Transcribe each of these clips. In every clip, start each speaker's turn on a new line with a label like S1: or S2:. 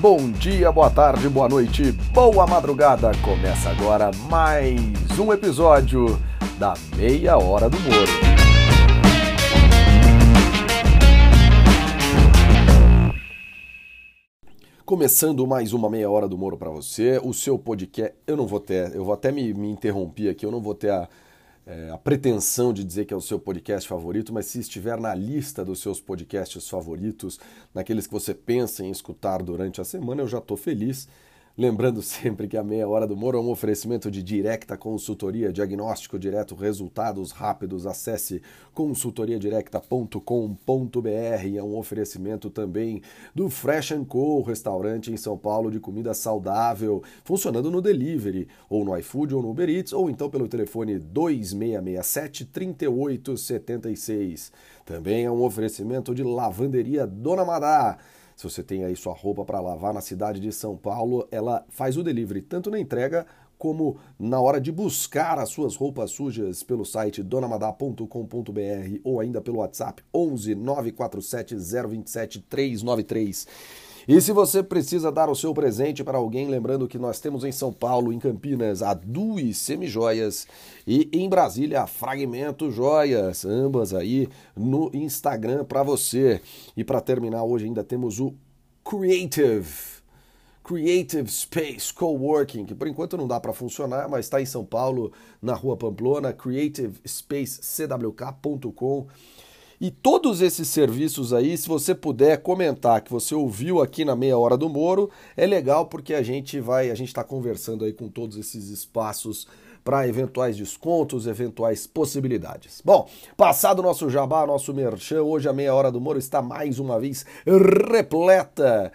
S1: bom dia, boa tarde, boa noite, boa madrugada. Começa agora mais um episódio da Meia Hora do Moro. Começando mais uma meia hora do Moro para você, o seu podcast. Eu não vou ter, eu vou até me, me interromper aqui, eu não vou ter a, é, a pretensão de dizer que é o seu podcast favorito, mas se estiver na lista dos seus podcasts favoritos, naqueles que você pensa em escutar durante a semana, eu já estou feliz. Lembrando sempre que a meia hora do Moro é um oferecimento de direta consultoria, diagnóstico direto, resultados rápidos. Acesse consultoriadirecta.com.br. É um oferecimento também do Fresh Co, restaurante em São Paulo de comida saudável, funcionando no delivery, ou no iFood ou no Uber Eats, ou então pelo telefone 2667 3876. Também é um oferecimento de lavanderia Dona Madá se você tem aí sua roupa para lavar na cidade de São Paulo, ela faz o delivery tanto na entrega como na hora de buscar as suas roupas sujas pelo site donamadá.com.br ou ainda pelo WhatsApp 11 947 027 393. E se você precisa dar o seu presente para alguém, lembrando que nós temos em São Paulo, em Campinas, a Dui Semijoias e em Brasília a Fragmento Joias, ambas aí no Instagram para você. E para terminar hoje ainda temos o Creative Creative Space Coworking, que por enquanto não dá para funcionar, mas está em São Paulo, na Rua Pamplona, creativespacecwk.com. E todos esses serviços aí, se você puder comentar que você ouviu aqui na meia hora do Moro, é legal porque a gente vai, a gente está conversando aí com todos esses espaços para eventuais descontos, eventuais possibilidades. Bom, passado nosso jabá, nosso merchan, hoje a meia hora do Moro está mais uma vez repleta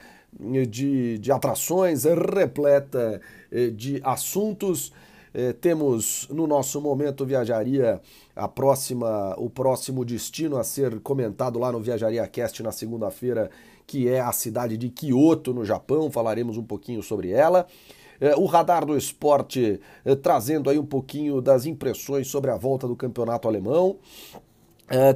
S1: de, de atrações, repleta eh, de assuntos. Eh, temos no nosso momento viajaria a próxima, o próximo destino a ser comentado lá no Viajaria Cast na segunda-feira, que é a cidade de Kyoto, no Japão. Falaremos um pouquinho sobre ela. É, o Radar do Esporte é, trazendo aí um pouquinho das impressões sobre a volta do campeonato alemão.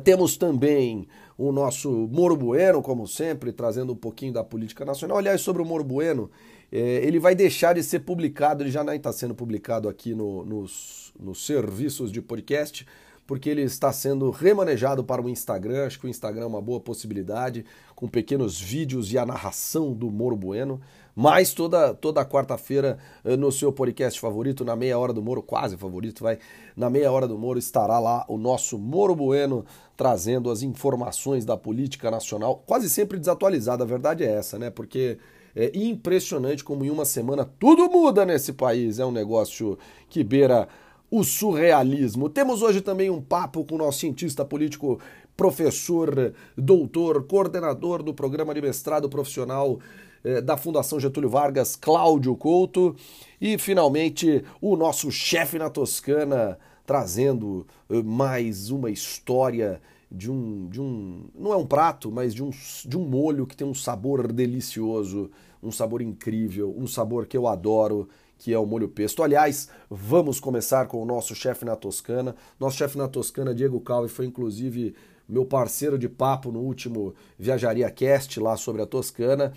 S1: Temos também o nosso Moro Bueno, como sempre, trazendo um pouquinho da política nacional. Aliás, sobre o Moro Bueno, ele vai deixar de ser publicado, ele já nem está sendo publicado aqui no, nos, nos serviços de podcast, porque ele está sendo remanejado para o Instagram. Acho que o Instagram é uma boa possibilidade, com pequenos vídeos e a narração do Moro Bueno. Mas toda, toda quarta-feira eh, no seu podcast favorito, na meia hora do Moro, quase favorito, vai. Na meia hora do Moro estará lá o nosso Moro Bueno trazendo as informações da política nacional, quase sempre desatualizada. A verdade é essa, né? Porque é impressionante como em uma semana tudo muda nesse país. É um negócio que beira o surrealismo. Temos hoje também um papo com o nosso cientista político, professor, doutor, coordenador do programa de mestrado profissional eh, da Fundação Getúlio Vargas, Cláudio Couto. E, finalmente, o nosso chefe na Toscana, trazendo eh, mais uma história de um, de um. Não é um prato, mas de um, de um molho que tem um sabor delicioso, um sabor incrível, um sabor que eu adoro que é o molho pesto. Aliás, vamos começar com o nosso chefe na Toscana. Nosso chefe na Toscana, Diego Calvi, foi inclusive meu parceiro de papo no último Viajaria Cast lá sobre a Toscana.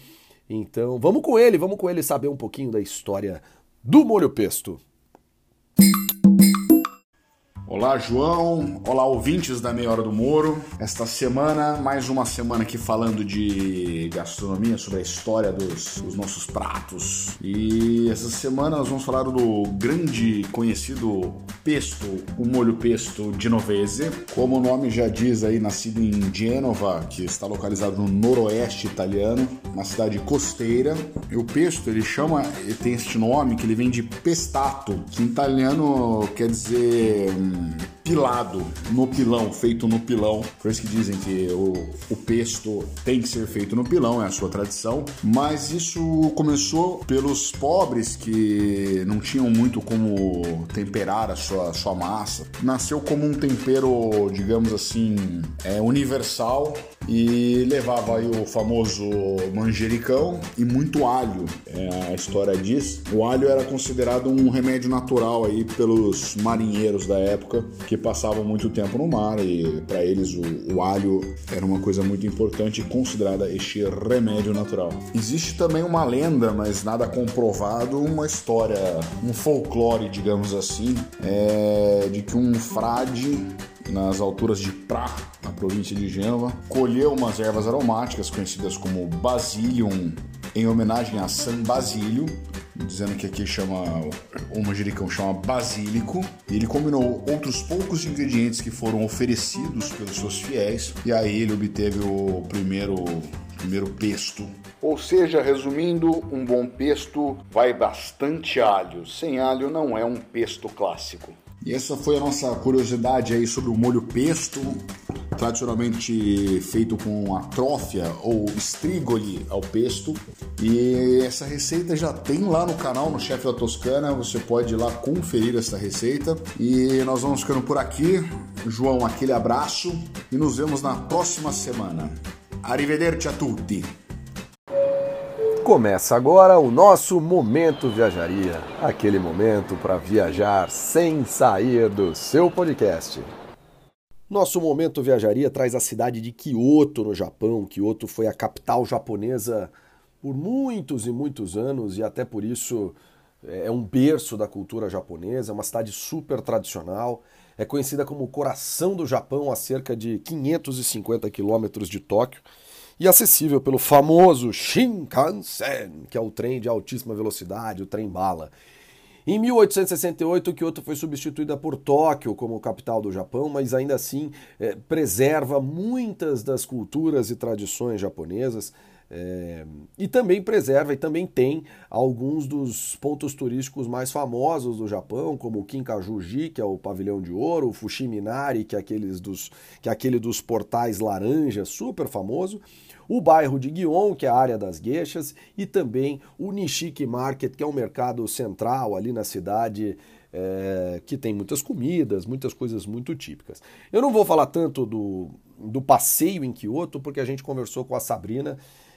S1: Então, vamos com ele, vamos com ele saber um pouquinho da história do molho pesto.
S2: Olá, João. Olá, ouvintes da Meia Hora do Moro. Esta semana, mais uma semana aqui falando de gastronomia, sobre a história dos, dos, nossos pratos. E essa semana nós vamos falar do grande conhecido pesto, o molho pesto genovese. Como o nome já diz aí, nascido em Genova, que está localizado no noroeste italiano, uma cidade costeira. E o pesto, ele chama, ele tem este nome que ele vem de pestato, que em italiano quer dizer Amen. Pilado no pilão, feito no pilão. Por isso que dizem que o, o pesto tem que ser feito no pilão, é a sua tradição. Mas isso começou pelos pobres que não tinham muito como temperar a sua, sua massa. Nasceu como um tempero, digamos assim, é, universal e levava aí o famoso manjericão e muito alho. É, a história diz. O alho era considerado um remédio natural aí pelos marinheiros da época passavam muito tempo no mar e para eles o, o, alho era uma coisa muito importante e considerada este remédio natural. Existe também uma lenda, mas nada comprovado, uma história, um folclore, digamos assim, é, de que um frade nas alturas de Pra, na província de Genova, colheu umas ervas aromáticas conhecidas como Basilium, em homenagem a San Basílio, dizendo que aqui chama o manjericão chama basílico. E ele combinou outros poucos ingredientes que foram oferecidos pelos seus fiéis e aí ele obteve o primeiro primeiro pesto. Ou seja, resumindo, um bom pesto vai bastante alho. Sem alho não é um pesto clássico. E essa foi a nossa curiosidade aí sobre o molho pesto, tradicionalmente feito com atrófia ou strigoli ao pesto. E essa receita já tem lá no canal, no Chefe da Toscana, você pode ir lá conferir essa receita. E nós vamos ficando por aqui. João, aquele abraço e nos vemos na próxima semana. Arrivederci a tutti!
S1: Começa agora o nosso Momento Viajaria aquele momento para viajar sem sair do seu podcast. Nosso Momento Viajaria traz a cidade de Kyoto, no Japão. Kyoto foi a capital japonesa por muitos e muitos anos e até por isso é um berço da cultura japonesa, é uma cidade super tradicional. É conhecida como o coração do Japão, a cerca de 550 quilômetros de Tóquio e acessível pelo famoso Shinkansen, que é o trem de altíssima velocidade, o trem bala. Em 1868, Kyoto foi substituída por Tóquio como capital do Japão, mas ainda assim é, preserva muitas das culturas e tradições japonesas. É, e também preserva e também tem alguns dos pontos turísticos mais famosos do Japão, como o Kinkajuji, que é o pavilhão de ouro, o Fushiminari, que é, aqueles dos, que é aquele dos portais laranja, super famoso, o bairro de Gion, que é a área das gueixas, e também o Nishiki Market, que é um mercado central ali na cidade, é, que tem muitas comidas, muitas coisas muito típicas. Eu não vou falar tanto do, do passeio em Kyoto, porque a gente conversou com a Sabrina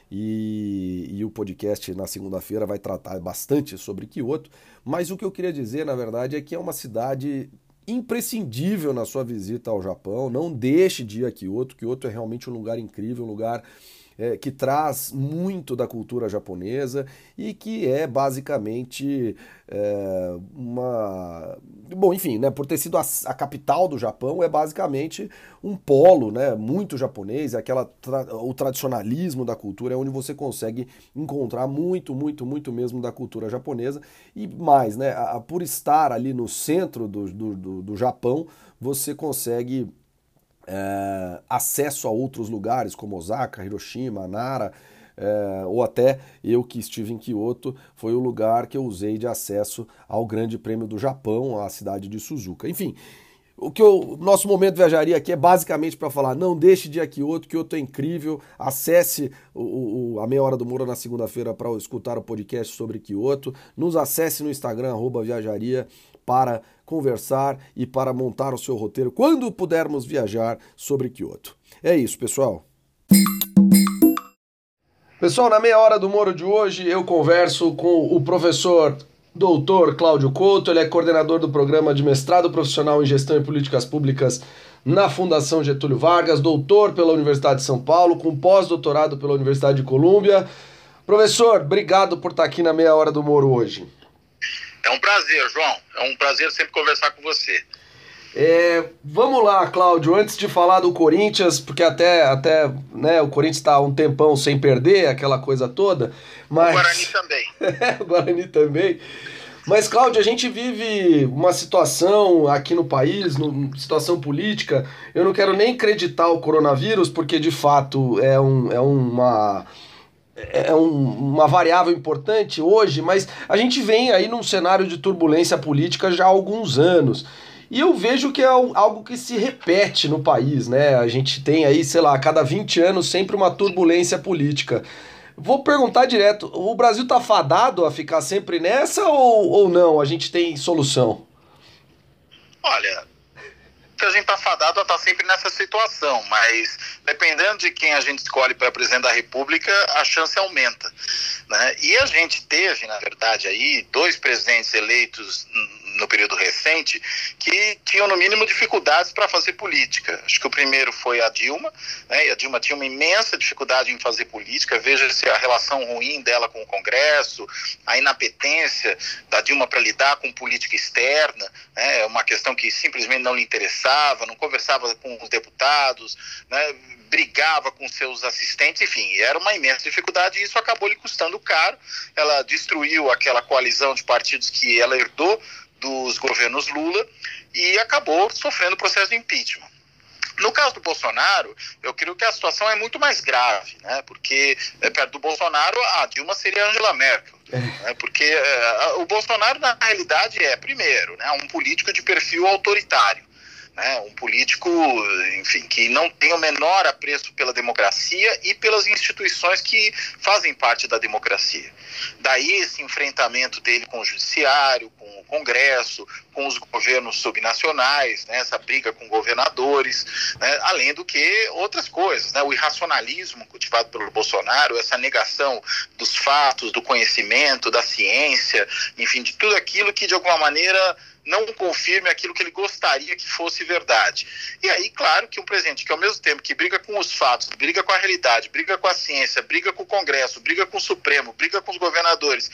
S1: e, e, o podcast na segunda-feira vai tratar bastante sobre Kyoto, mas o que eu queria dizer, na verdade, é que é uma cidade imprescindível na sua visita ao Japão. Não deixe de ir a Kyoto. Kyoto é realmente um lugar incrível, um lugar é, que traz muito da cultura japonesa e que é basicamente é, uma. Bom, enfim, né, por ter sido a, a, capital do Japão, é basicamente um polo né, muito japonês, é aquela tra o tradicionalismo da cultura é onde você consegue encontrar muito, muito, muito mesmo da cultura japonesa. E mais, né, a, por estar ali no centro do, do, do, do Japão, você consegue é, acesso a outros lugares como Osaka, Hiroshima, Nara, é, ou até eu que estive em Kyoto, foi o lugar que eu usei de acesso ao Grande Prêmio do Japão, à cidade de Suzuka. Enfim, o que o nosso momento viajaria aqui é basicamente para falar: não deixe de ir a Kyoto, Kyoto é incrível. Acesse o, o, a meia hora do Muro na segunda-feira para escutar o podcast sobre Kyoto. Nos acesse no Instagram, arroba viajaria para conversar e para montar o seu roteiro quando pudermos viajar sobre Kyoto. É isso, pessoal. Pessoal, na meia hora do Moro de hoje eu converso com o professor doutor Cláudio Couto, ele é coordenador do programa de mestrado profissional em gestão e políticas públicas na Fundação Getúlio Vargas, doutor pela Universidade de São Paulo, com pós-doutorado pela Universidade de Colômbia. Professor, obrigado por estar aqui na meia hora do Moro hoje.
S3: É um prazer, João. É um prazer sempre conversar com você.
S1: É, vamos lá, Cláudio, antes de falar do Corinthians, porque até, até né, o Corinthians está um tempão sem perder, aquela coisa toda. Mas...
S3: O Guarani também.
S1: é, o Guarani também. Mas, Cláudio, a gente vive uma situação aqui no país, situação política. Eu não quero nem acreditar o coronavírus, porque de fato é, um, é uma é, é um, uma variável importante hoje, mas a gente vem aí num cenário de turbulência política já há alguns anos. E eu vejo que é algo que se repete no país, né? A gente tem aí, sei lá, a cada 20 anos sempre uma turbulência política. Vou perguntar direto: o Brasil está fadado a ficar sempre nessa ou, ou não? A gente tem solução?
S3: Olha, que a gente está fadado a estar tá sempre nessa situação, mas dependendo de quem a gente escolhe para presidente da República, a chance aumenta. Né? E a gente teve, na verdade, aí dois presidentes eleitos no período recente que tinham, no mínimo, dificuldades para fazer política. Acho que o primeiro foi a Dilma, né? e a Dilma tinha uma imensa dificuldade em fazer política. Veja-se a relação ruim dela com o Congresso, a inapetência da Dilma para lidar com política externa, né? uma questão que simplesmente não lhe interessava, não conversava com os deputados, né? brigava com seus assistentes, enfim, era uma imensa dificuldade e isso acabou lhe custando caro. Ela destruiu aquela coalizão de partidos que ela herdou dos governos Lula e acabou sofrendo o processo de impeachment. No caso do Bolsonaro, eu creio que a situação é muito mais grave, né? porque é, perto do Bolsonaro, a Dilma seria Angela Merkel. É. Né? Porque é, o Bolsonaro, na realidade, é, primeiro, né, um político de perfil autoritário né, um político, enfim, que não tem o menor apreço pela democracia e pelas instituições que fazem parte da democracia. Daí esse enfrentamento dele com o judiciário, com o Congresso, com os governos subnacionais, né, essa briga com governadores, né, além do que outras coisas, né, o irracionalismo cultivado pelo Bolsonaro, essa negação dos fatos, do conhecimento, da ciência, enfim, de tudo aquilo que de alguma maneira não confirme aquilo que ele gostaria que fosse verdade. E aí, claro, que um presidente que ao mesmo tempo que briga com os fatos, briga com a realidade, briga com a ciência, briga com o Congresso, briga com o Supremo, briga com os governadores,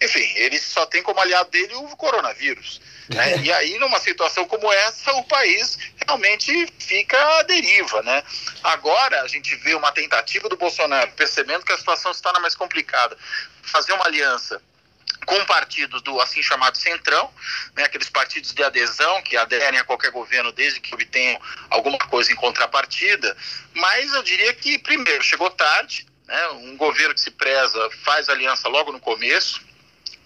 S3: enfim, ele só tem como aliado dele o coronavírus. Né? E aí, numa situação como essa, o país realmente fica à deriva. Né? Agora a gente vê uma tentativa do Bolsonaro, percebendo que a situação se torna mais complicada, fazer uma aliança com partidos do assim chamado centrão, né, aqueles partidos de adesão que aderem a qualquer governo desde que obtenham alguma coisa em contrapartida, mas eu diria que primeiro chegou tarde, né, um governo que se preza faz aliança logo no começo,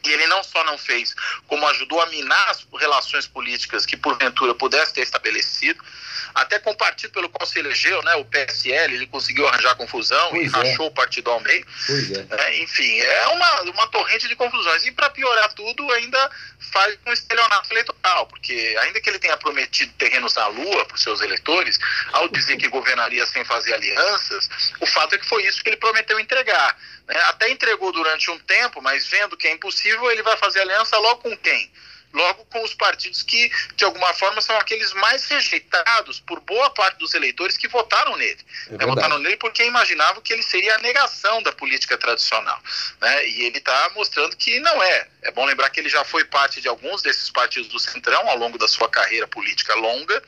S3: e ele não só não fez, como ajudou a minar as relações políticas que porventura pudesse ter estabelecido. Até com o partido pelo qual se elegeu, né, o PSL, ele conseguiu arranjar confusão pois e é. rachou o partido ao meio. É. É, enfim, é uma, uma torrente de confusões. E para piorar tudo, ainda faz um estelionato eleitoral, porque ainda que ele tenha prometido terrenos na Lua para os seus eleitores, ao dizer que governaria sem fazer alianças, o fato é que foi isso que ele prometeu entregar. Né? Até entregou durante um tempo, mas vendo que é impossível, ele vai fazer aliança logo com quem? Logo com os partidos que, de alguma forma, são aqueles mais rejeitados por boa parte dos eleitores que votaram nele. É votaram nele porque imaginavam que ele seria a negação da política tradicional. Né? E ele está mostrando que não é. É bom lembrar que ele já foi parte de alguns desses partidos do Centrão ao longo da sua carreira política longa,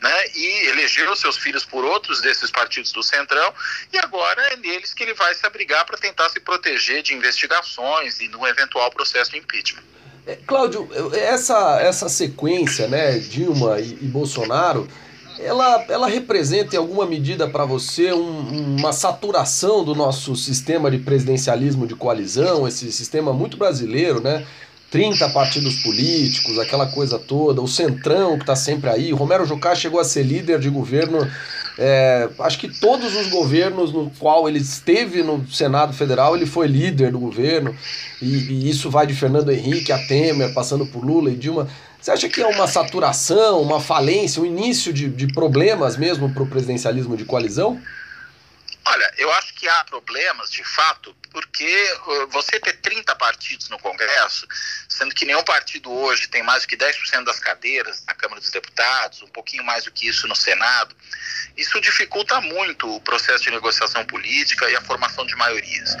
S3: né? e elegeu seus filhos por outros desses partidos do Centrão, e agora é neles que ele vai se abrigar para tentar se proteger de investigações e no eventual processo de impeachment.
S1: É, Cláudio, essa, essa sequência, né, Dilma e, e Bolsonaro, ela, ela representa em alguma medida para você um, uma saturação do nosso sistema de presidencialismo de coalizão, esse sistema muito brasileiro, né? 30 partidos políticos, aquela coisa toda, o centrão que está sempre aí. Romero Jucá chegou a ser líder de governo é, acho que todos os governos no qual ele esteve no Senado Federal, ele foi líder do governo, e, e isso vai de Fernando Henrique a Temer, passando por Lula e Dilma. Você acha que é uma saturação, uma falência, um início de, de problemas mesmo para o presidencialismo de coalizão?
S3: Olha, eu acho que há problemas, de fato, porque uh, você ter 30 partidos no Congresso, sendo que nenhum partido hoje tem mais do que 10% das cadeiras na Câmara dos Deputados, um pouquinho mais do que isso no Senado, isso dificulta muito o processo de negociação política e a formação de maiorias.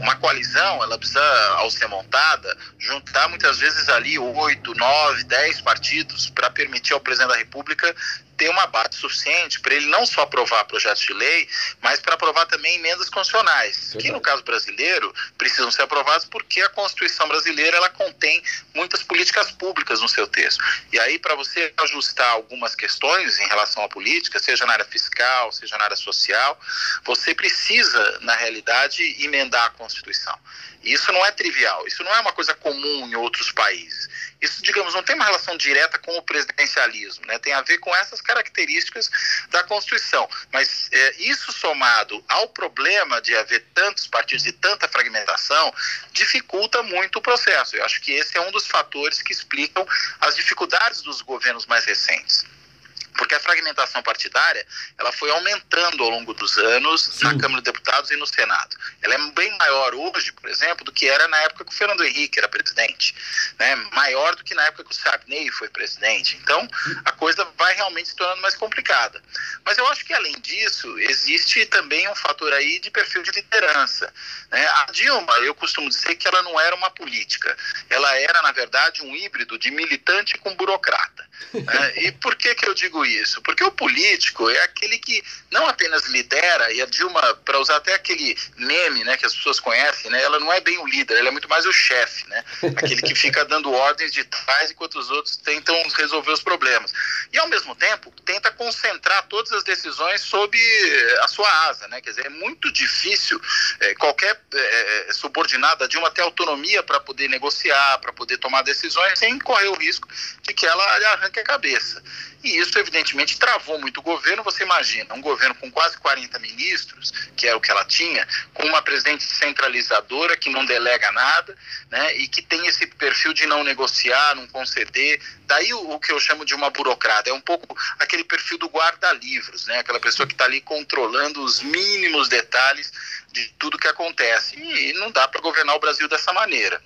S3: Uma coalizão, ela precisa, ao ser montada, juntar muitas vezes ali 8, 9, 10 partidos para permitir ao presidente da República ter uma base suficiente para ele não só aprovar projetos de lei, mas para aprovar também emendas constitucionais, que no caso brasileiro precisam ser aprovadas porque a Constituição brasileira ela contém muitas políticas públicas no seu texto. E aí para você ajustar algumas questões em relação à política, seja na área fiscal, seja na área social, você precisa na realidade emendar a Constituição. Isso não é trivial, isso não é uma coisa comum em outros países. Isso, digamos, não tem uma relação direta com o presidencialismo, né? tem a ver com essas características da Constituição. Mas é, isso somado ao problema de haver tantos partidos e tanta fragmentação, dificulta muito o processo. Eu acho que esse é um dos fatores que explicam as dificuldades dos governos mais recentes. Porque a fragmentação partidária ela foi aumentando ao longo dos anos Sim. na Câmara de Deputados e no Senado. Ela é bem maior hoje, por exemplo, do que era na época que o Fernando Henrique era presidente, né? maior do que na época que o Sarney foi presidente. Então, a coisa vai realmente se tornando mais complicada. Mas eu acho que, além disso, existe também um fator aí de perfil de liderança. Né? A Dilma, eu costumo dizer que ela não era uma política, ela era, na verdade, um híbrido de militante com burocrata. Né? E por que, que eu digo isso? Porque o político é aquele que não apenas lidera, e a Dilma, para usar até aquele meme né, que as pessoas conhecem, né, ela não é bem o líder, ela é muito mais o chefe, né? aquele que fica dando ordens de trás enquanto os outros tentam resolver os problemas. E, ao mesmo tempo, tenta concentrar todas as decisões sob a sua asa. Né? Quer dizer, é muito difícil é, qualquer é, subordinada a Dilma ter autonomia para poder negociar, para poder tomar decisões, sem correr o risco de que ela arranque a cabeça. E isso, evidentemente, travou muito o governo. Você imagina, um governo com quase 40 ministros, que é o que ela tinha, com uma presidente centralizadora que não delega nada, né, e que tem esse perfil de não negociar, não conceder. Daí o, o que eu chamo de uma burocrata. É um pouco aquele perfil do guarda-livros, né, aquela pessoa que está ali controlando os mínimos detalhes de tudo que acontece. E não dá para governar o Brasil dessa maneira.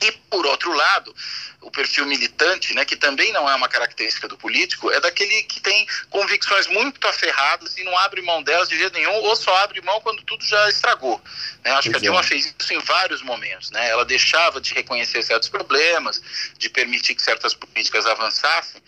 S3: E, por outro lado, o perfil militante, né, que também não é uma característica do político, é daquele que tem convicções muito aferradas e não abre mão delas de jeito nenhum, ou só abre mão quando tudo já estragou. Né? Acho que a Dilma fez isso em vários momentos. Né? Ela deixava de reconhecer certos problemas, de permitir que certas políticas avançassem,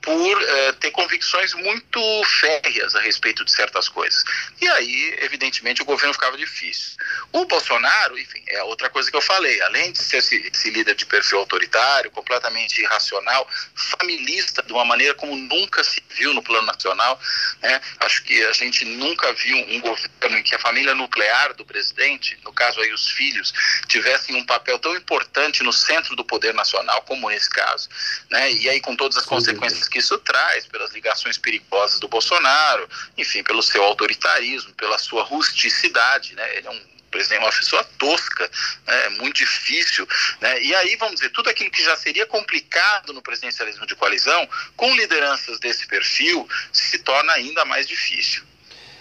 S3: por eh, ter convicções muito férreas a respeito de certas coisas. E aí, evidentemente, o governo ficava difícil. O Bolsonaro, enfim, é outra coisa que eu falei, além de ser esse, esse líder de perfil autoritário, completamente irracional, familista, de uma maneira como nunca se viu no plano nacional, né? acho que a gente nunca viu um governo em que a família nuclear do presidente, no caso aí os filhos, tivessem um papel tão importante no centro do poder nacional, como nesse caso. Né? E aí, com todas as Sim, consequências que isso traz, pelas ligações perigosas do Bolsonaro, enfim, pelo seu autoritarismo, pela sua rusticidade, né? Ele é um presidente, uma pessoa tosca, né? é muito difícil. Né? E aí, vamos dizer, tudo aquilo que já seria complicado no presidencialismo de coalizão, com lideranças desse perfil, se torna ainda mais difícil.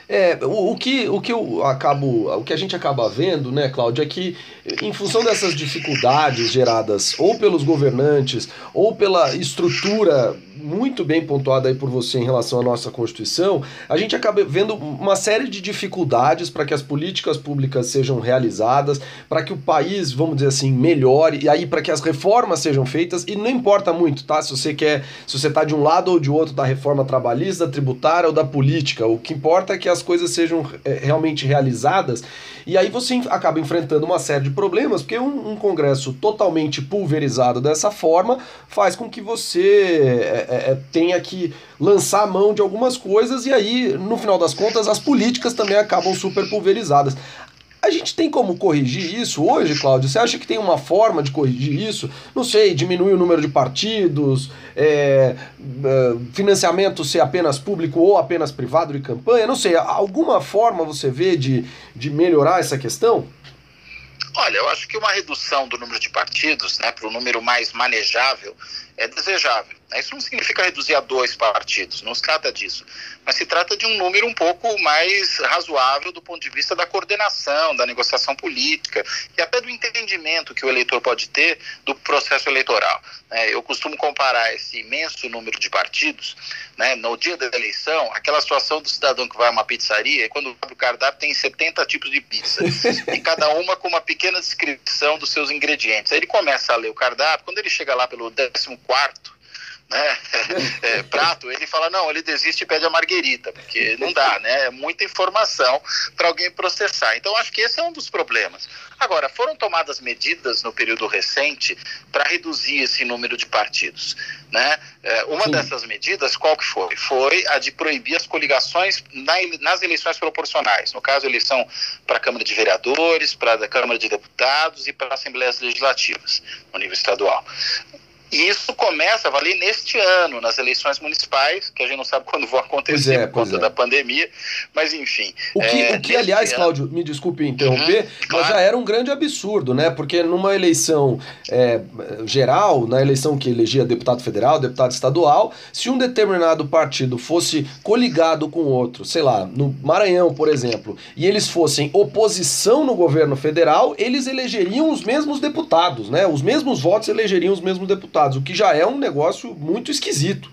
S1: É, o, o, que, o que eu acabo, o que a gente acaba vendo, né, Cláudio, é que em função dessas dificuldades geradas ou pelos governantes ou pela estrutura muito bem pontuada aí por você em relação à nossa Constituição, a gente acaba vendo uma série de dificuldades para que as políticas públicas sejam realizadas, para que o país, vamos dizer assim, melhore, e aí para que as reformas sejam feitas, e não importa muito, tá? Se você quer, se você está de um lado ou de outro da reforma trabalhista, tributária ou da política, o que importa é que as coisas sejam é, realmente realizadas, e aí você acaba enfrentando uma série de problemas, porque um, um Congresso totalmente pulverizado dessa forma faz com que você é, é, tenha que lançar a mão de algumas coisas e aí, no final das contas, as políticas também acabam super pulverizadas. A gente tem como corrigir isso hoje, Cláudio? Você acha que tem uma forma de corrigir isso? Não sei, diminuir o número de partidos, é, é, financiamento ser apenas público ou apenas privado de campanha? Não sei, alguma forma você vê de, de melhorar essa questão?
S3: Olha, eu acho que uma redução do número de partidos né, para um número mais manejável é desejável. Isso não significa reduzir a dois partidos, não se trata disso. Mas se trata de um número um pouco mais razoável do ponto de vista da coordenação, da negociação política e até do entendimento que o eleitor pode ter do processo eleitoral. É, eu costumo comparar esse imenso número de partidos, né, no dia da eleição, aquela situação do cidadão que vai a uma pizzaria e quando abre o cardápio tem 70 tipos de pizza, e cada uma com uma pequena descrição dos seus ingredientes. Aí ele começa a ler o cardápio, quando ele chega lá pelo 14 quarto né, é, prato, ele fala, não, ele desiste e pede a marguerita, porque não dá, né? É muita informação para alguém processar. Então, acho que esse é um dos problemas. Agora, foram tomadas medidas no período recente para reduzir esse número de partidos. Né? É, uma Sim. dessas medidas, qual que foi? Foi a de proibir as coligações nas eleições proporcionais. No caso, eleição para a Câmara de Vereadores, para a Câmara de Deputados e para as Assembleias Legislativas, no nível estadual E isso começa a valer neste ano, nas eleições municipais, que a gente não sabe quando vão acontecer é, por conta é. da pandemia, mas enfim.
S1: O que, é, o que aliás, ano... Cláudio, me desculpe interromper, uhum, claro. mas já era um grande absurdo, né? Porque numa eleição é, geral, na eleição que elegia deputado federal, deputado estadual, se um determinado partido fosse coligado com outro, sei lá, no Maranhão, por exemplo, e eles fossem oposição no governo federal, eles elegeriam os mesmos deputados, né? Os mesmos votos elegeriam os mesmos deputados o que já é um negócio muito esquisito.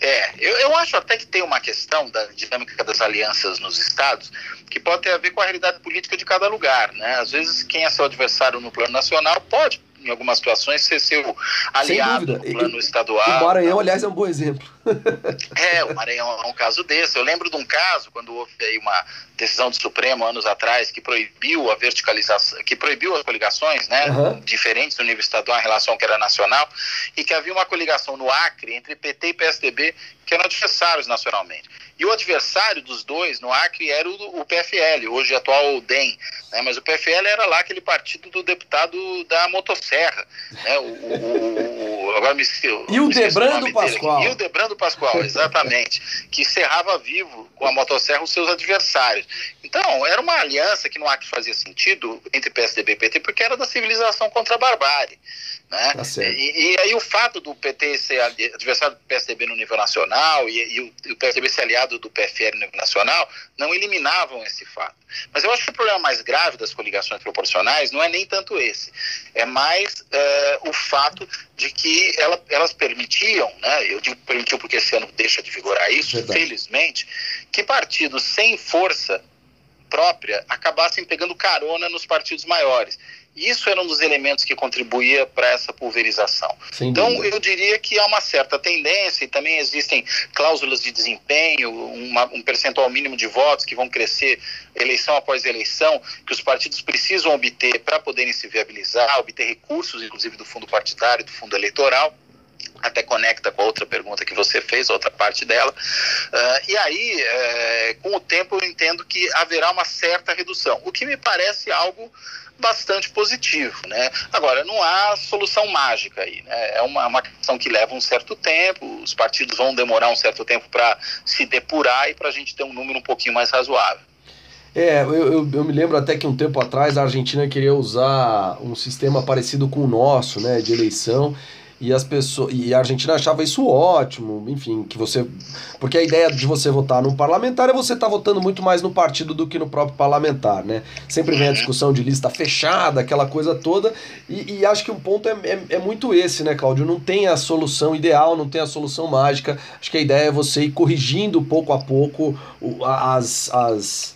S3: É, eu, eu acho até que tem uma questão da dinâmica das alianças nos estados que pode ter a ver com a realidade política de cada lugar, né? Às vezes quem é seu adversário no plano nacional pode em algumas situações, ser seu aliado no plano estadual.
S1: O Maranhão, aliás, é um bom exemplo.
S3: é, o Maranhão é um caso desse. Eu lembro de um caso, quando houve aí uma decisão do Supremo, anos atrás, que proibiu a verticalização, que proibiu as coligações, né, uhum. diferentes no nível estadual em relação ao que era nacional, e que havia uma coligação no Acre entre PT e PSDB, que eram adversários nacionalmente. E o adversário dos dois no Acre era o, o PFL, hoje atual DEM. Né? Mas o PFL era lá aquele partido do deputado da motosserra. Né? O, o, o agora me,
S1: e o Debrando Pascoal.
S3: E o Debrando Pascoal, exatamente. que cerrava vivo com a motosserra os seus adversários. Então, era uma aliança que no Acre fazia sentido entre PSDB e PT, porque era da civilização contra a barbárie. Né? Tá e, e, aí o fato do PT ser adversário do PSDB no nível nacional e, e, o, e, o, PSDB ser aliado do PFL no nível nacional não eliminavam esse fato. Mas eu acho que o problema mais grave das coligações proporcionais não é nem tanto esse, é mais uh, o fato de que ela, elas permitiam, né, eu digo permitiu porque esse ano deixa de vigorar isso, Verdade. felizmente, que partidos sem força própria acabassem pegando carona nos partidos maiores. Isso era um dos elementos que contribuía para essa pulverização. Sem então, dúvida. eu diria que há uma certa tendência, e também existem cláusulas de desempenho, uma, um percentual mínimo de votos que vão crescer eleição após eleição, que os partidos precisam obter para poderem se viabilizar, obter recursos, inclusive do fundo partidário, do fundo eleitoral até conecta com a outra pergunta que você fez, outra parte dela. Uh, e aí, é, com o tempo, eu entendo que haverá uma certa redução, o que me parece algo bastante positivo, né? Agora, não há solução mágica aí, né? É uma, uma questão que leva um certo tempo, os partidos vão demorar um certo tempo para se depurar e para a gente ter um número um pouquinho mais razoável.
S1: É, eu, eu, eu, me lembro até que um tempo atrás a Argentina queria usar um sistema parecido com o nosso, né, de eleição, e as pessoas e a Argentina achava isso ótimo, enfim, que você porque a ideia de você votar num parlamentar é você estar tá votando muito mais no partido do que no próprio parlamentar, né? Sempre vem a discussão de lista fechada, aquela coisa toda, e, e acho que um ponto é, é, é, muito esse, né, Cláudio? Não tem a solução ideal, não tem a solução mágica. Acho que a ideia é você ir corrigindo pouco a pouco as, as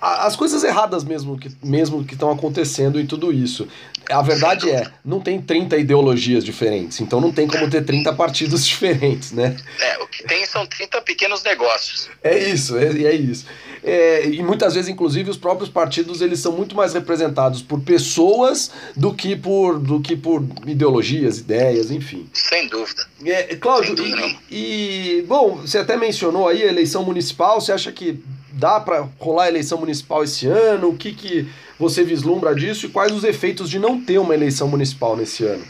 S1: as coisas erradas mesmo que mesmo que estão acontecendo e tudo isso. A verdade é, não tem 30 ideologias diferentes, então não tem como ter 30 partidos diferentes, né?
S3: É, o que tem são 30 pequenos negócios.
S1: É isso, é, é isso. É, e muitas vezes, inclusive, os próprios partidos eles são muito mais representados por pessoas do que por, do que por ideologias, ideias, enfim.
S3: Sem dúvida.
S1: É, Cláudio, Sem dúvida. E, e, bom, você até mencionou aí a eleição municipal, você acha que dá para rolar a eleição municipal esse ano? O que, que você vislumbra disso e quais os efeitos de não ter uma eleição municipal nesse ano?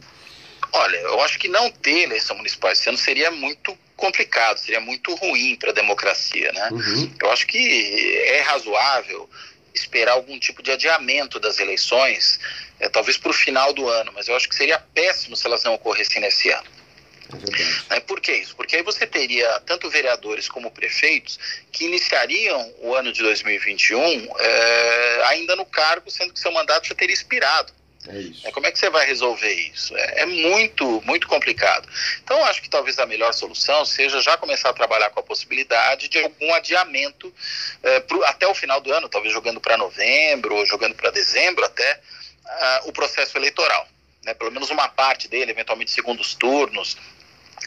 S3: Olha, eu acho que não ter eleição municipal esse ano seria muito complicado, seria muito ruim para a democracia, né? Uhum. Eu acho que é razoável esperar algum tipo de adiamento das eleições, é, talvez para o final do ano, mas eu acho que seria péssimo se elas não ocorressem nesse ano. É Por que isso? Porque aí você teria tanto vereadores como prefeitos que iniciariam o ano de 2021 é, ainda no cargo, sendo que seu mandato já teria expirado. É isso. É, como é que você vai resolver isso? É, é, muito, muito complicado. Então, acho que talvez a melhor solução seja já começar a trabalhar com a possibilidade de algum adiamento é, pro, até o final do ano, talvez jogando para novembro ou jogando para dezembro até uh, o processo eleitoral. Né? Pelo menos uma parte dele, eventualmente segundos turnos,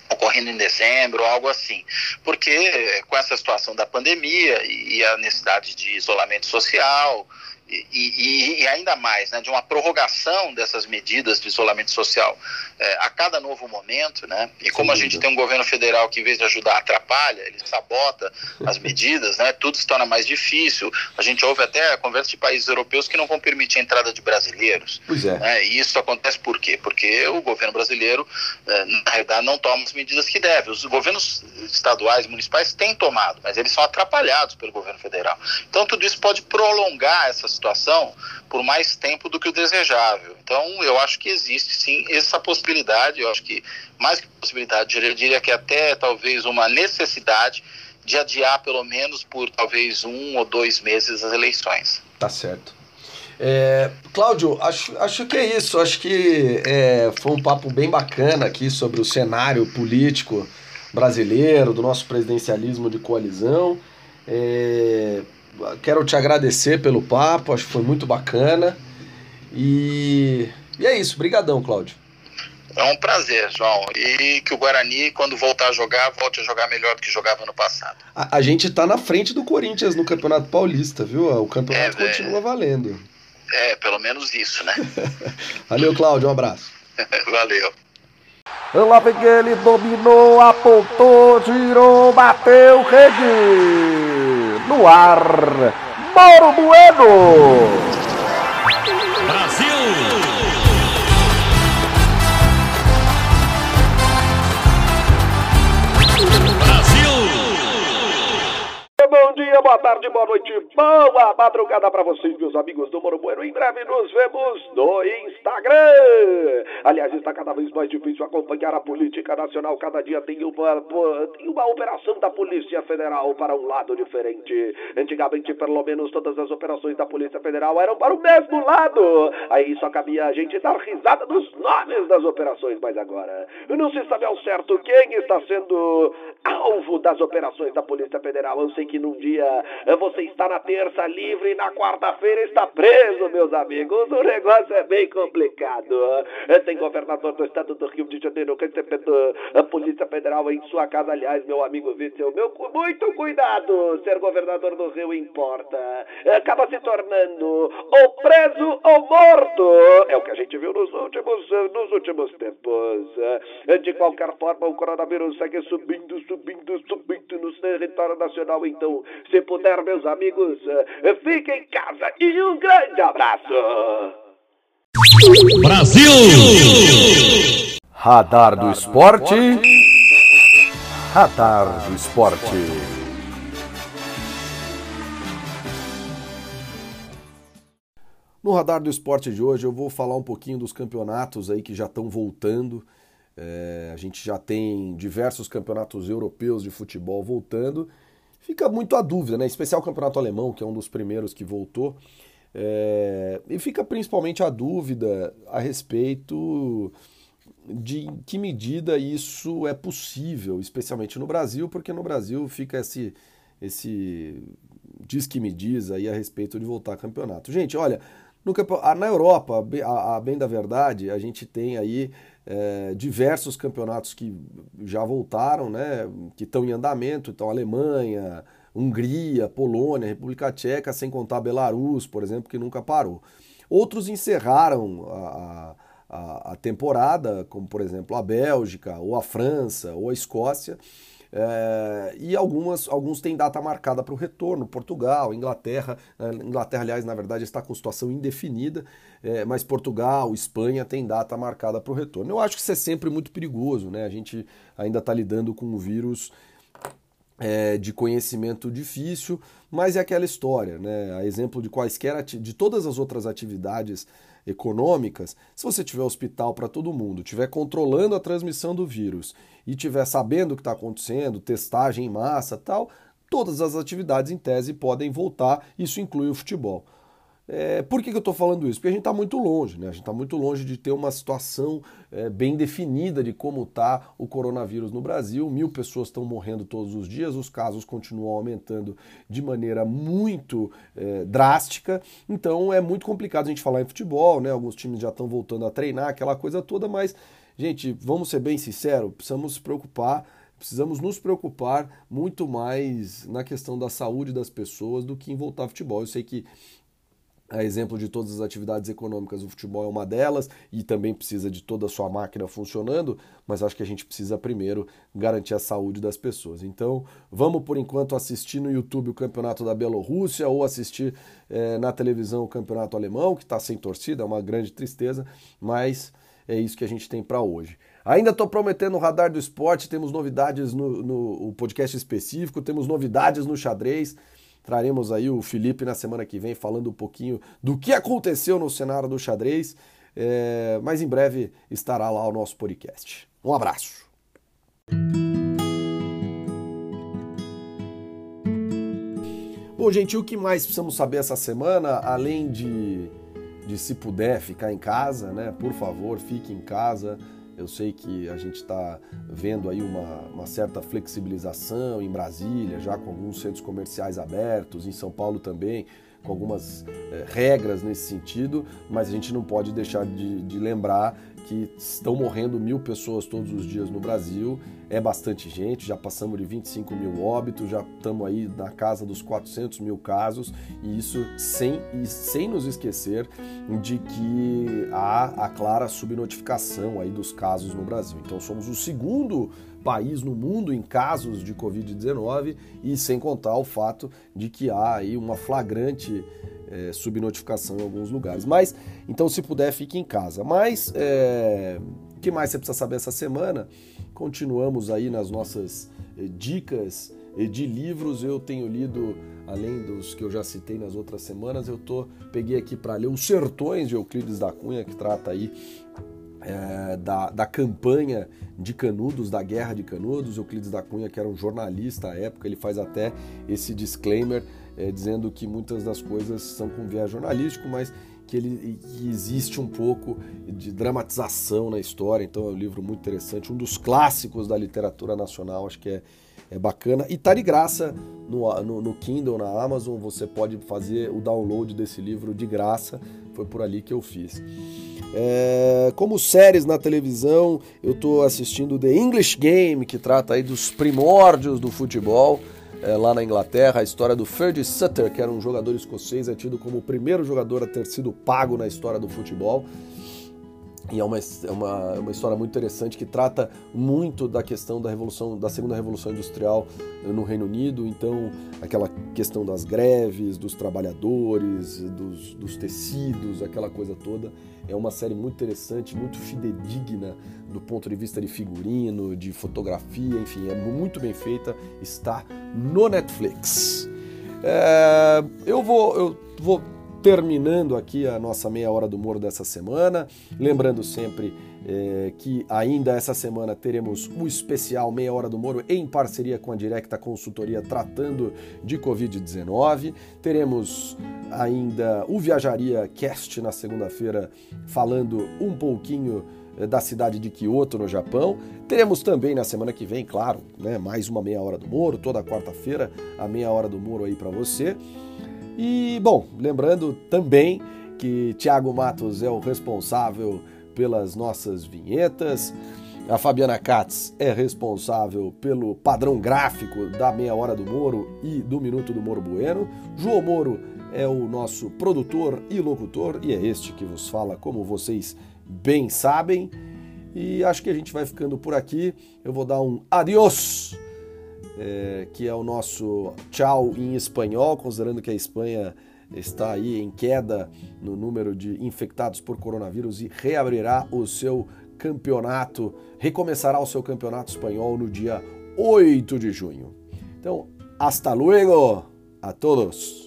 S3: ocorrendo em dezembro, algo assim. Porque com essa situação da pandemia e a necessidade de isolamento social e, e, ainda mais, né, de uma prorrogação dessas medidas de isolamento social é, a cada novo momento, né? E como a gente tem um governo federal que, em vez de ajudar, atrapalha, ele sabota as medidas, né? Tudo se torna mais difícil. A gente ouve até a conversa de países europeus que não vão permitir a entrada de brasileiros.
S1: Pois é.
S3: Né? E isso acontece por quê? Porque o governo brasileiro, é, na realidade, não toma as medidas que deve. Os governos estaduais, municipais têm tomado, mas eles são atrapalhados pelo governo federal. Então, tudo isso pode prolongar essa situação por mais tempo do que o desejável. Então, eu acho que existe sim essa possibilidade, eu acho que mais que possibilidade, eu diria que até talvez uma necessidade de adiar pelo menos por talvez um ou dois meses as eleições.
S1: Tá certo. É, Cláudio, acho, acho que é isso. Acho que é, foi um papo bem bacana aqui sobre o cenário político brasileiro, do nosso presidencialismo de coalizão. É, quero te agradecer pelo papo, acho que foi muito bacana. E, e é isso, brigadão, Cláudio.
S3: É um prazer, João. E que o Guarani, quando voltar a jogar, volte a jogar melhor do que jogava no passado.
S1: A, a gente tá na frente do Corinthians no Campeonato Paulista, viu? O campeonato é, continua é, valendo.
S3: É, pelo menos isso, né?
S1: Valeu, Cláudio. Um abraço.
S3: Valeu.
S1: Lá vem ele, dominou, apontou, girou, bateu, rede! No ar, Bueno! Bom dia, boa tarde, boa noite, boa madrugada para vocês, meus amigos do Moro Bueno. Em breve nos vemos no Instagram. Aliás, está cada vez mais difícil acompanhar a política nacional. Cada dia tem uma, tem uma operação da Polícia Federal para um lado diferente. Antigamente, pelo menos, todas as operações da Polícia Federal eram para o mesmo lado. Aí só cabia a gente dar risada dos nomes das operações. Mas agora, não se sabe ao certo quem está sendo alvo das operações da Polícia Federal. Eu sei que num dia você está na terça livre e na quarta-feira está preso, meus amigos. O negócio é bem complicado. Tem governador do estado do Rio de Janeiro recebendo a Polícia Federal em sua casa. Aliás, meu amigo Vítor, meu, muito cuidado. Ser governador do Rio importa. Acaba se tornando ou preso ou morto. É o que a gente viu nos últimos, nos últimos tempos. De qualquer forma, o coronavírus segue subindo, subindo, subindo no território nacional. Então, se puder, meus amigos, eh, fiquem em casa e um grande abraço.
S4: Brasil!
S1: Radar do Esporte. Radar do Esporte. No Radar do Esporte de hoje eu vou falar um pouquinho dos campeonatos aí que já estão voltando. É, a gente já tem diversos campeonatos europeus de futebol voltando fica muito a dúvida, né? Especial o campeonato alemão, que é um dos primeiros que voltou. É... E fica principalmente a dúvida a respeito de em que medida isso é possível, especialmente no Brasil, porque no Brasil fica esse, esse diz que me diz aí a respeito de voltar a campeonato. Gente, olha, no, na Europa, a, a bem da verdade, a gente tem aí é, diversos campeonatos que já voltaram, né, que estão em andamento, então Alemanha, Hungria, Polônia, República Tcheca, sem contar Belarus, por exemplo, que nunca parou. Outros encerraram a, a, a temporada, como por exemplo a Bélgica, ou a França, ou a Escócia, é, e algumas, alguns têm data marcada para o retorno, Portugal, Inglaterra. É, Inglaterra, aliás, na verdade, está com situação indefinida, é, mas Portugal, Espanha tem data marcada para o retorno. Eu acho que isso é sempre muito perigoso, né? A gente ainda está lidando com um vírus é, de conhecimento difícil, mas é aquela história, né? A exemplo de quaisquer de todas as outras atividades econômicas, se você tiver hospital para todo mundo, tiver controlando a transmissão do vírus e tiver sabendo o que está acontecendo, testagem em massa, tal, todas as atividades em tese podem voltar. Isso inclui o futebol. É, por que, que eu estou falando isso? Porque a gente está muito longe, né? A gente está muito longe de ter uma situação é, bem definida de como está o coronavírus no Brasil. Mil pessoas estão morrendo todos os dias, os casos continuam aumentando de maneira muito é, drástica. Então é muito complicado a gente falar em futebol, né? Alguns times já estão voltando a treinar, aquela coisa toda, mas, gente, vamos ser bem sinceros, precisamos se preocupar precisamos nos preocupar muito mais na questão da saúde das pessoas do que em voltar ao futebol. Eu sei que a exemplo de todas as atividades econômicas, o futebol é uma delas e também precisa de toda a sua máquina funcionando, mas acho que a gente precisa primeiro garantir a saúde das pessoas. Então, vamos por enquanto assistir no YouTube o campeonato da Bielorrússia ou assistir é, na televisão o campeonato alemão, que está sem torcida, é uma grande tristeza, mas é isso que a gente tem para hoje. Ainda estou prometendo o Radar do Esporte, temos novidades no, no podcast específico, temos novidades no xadrez. Traremos aí o Felipe na semana que vem falando um pouquinho do que aconteceu no cenário do xadrez. É, mas em breve estará lá o nosso podcast. Um abraço. Bom, gente, o que mais precisamos saber essa semana, além de, de se puder ficar em casa, né? Por favor, fique em casa. Eu sei que a gente está vendo aí uma, uma, certa flexibilização em Brasília, já com alguns centros comerciais abertos, em São Paulo também, com algumas é, regras nesse sentido, mas a gente não pode deixar de, de lembrar que estão morrendo mil pessoas todos os dias no Brasil, é bastante gente, já passamos de 25 mil óbitos, já estamos aí na casa dos 400 mil casos, e isso sem, e sem nos esquecer de que há a clara subnotificação aí dos casos no Brasil. Então somos o segundo país no mundo em casos de Covid-19 e sem contar o fato de que há aí uma flagrante é, subnotificação em alguns lugares. Mas, então, se puder, fique em casa. Mas, é, o que mais você precisa saber essa semana? Continuamos aí nas nossas é, dicas é, de livros. Eu tenho lido, além dos que eu já citei nas outras semanas, eu tô, peguei aqui para ler Os Sertões de Euclides da Cunha, que trata aí é, da, da campanha de Canudos, da Guerra de Canudos. Euclides da Cunha, que era um jornalista à época, ele faz até esse disclaimer é, dizendo que muitas das coisas são com viés jornalístico, mas que, ele, que existe um pouco de dramatização na história. Então é um livro muito interessante, um dos clássicos da literatura nacional, acho que é, é bacana. E tá de graça no, no, no Kindle, na Amazon, você pode fazer o download desse livro de graça, foi por ali que eu fiz. É, como séries na televisão, eu estou assistindo The English Game, que trata aí dos primórdios do futebol é, lá na Inglaterra, a história do Ferdy Sutter, que era um jogador escocês, é tido como o primeiro jogador a ter sido pago na história do futebol. E é uma, é uma, é uma história muito interessante que trata muito da questão da revolução, da segunda revolução industrial no Reino Unido. Então, aquela questão das greves, dos trabalhadores, dos, dos tecidos, aquela coisa toda. É uma série muito interessante, muito fidedigna do ponto de vista de figurino, de fotografia, enfim, é muito bem feita. Está no Netflix. É, eu vou, eu vou terminando aqui a nossa meia hora do Moro dessa semana. Lembrando sempre é, que ainda essa semana teremos o especial Meia Hora do Moro em parceria com a Directa Consultoria tratando de Covid-19. Teremos ainda o Viajaria Cast na segunda-feira falando um pouquinho é, da cidade de Kyoto, no Japão. Teremos também na semana que vem, claro, né, mais uma meia hora do Moro, toda quarta-feira a meia hora do Moro aí para você. E, bom, lembrando também que Tiago Matos é o responsável pelas nossas vinhetas. A Fabiana Katz é responsável pelo padrão gráfico da Meia Hora do Moro e do Minuto do Moro Bueno. João Moro é o nosso produtor e locutor, e é este que vos fala, como vocês bem sabem. E acho que a gente vai ficando por aqui. Eu vou dar um adiós é, que é o nosso tchau em espanhol, considerando que a Espanha está aí em queda no número de infectados por coronavírus e reabrirá o seu campeonato, recomeçará o seu campeonato espanhol no dia 8 de junho. Então, hasta luego a todos!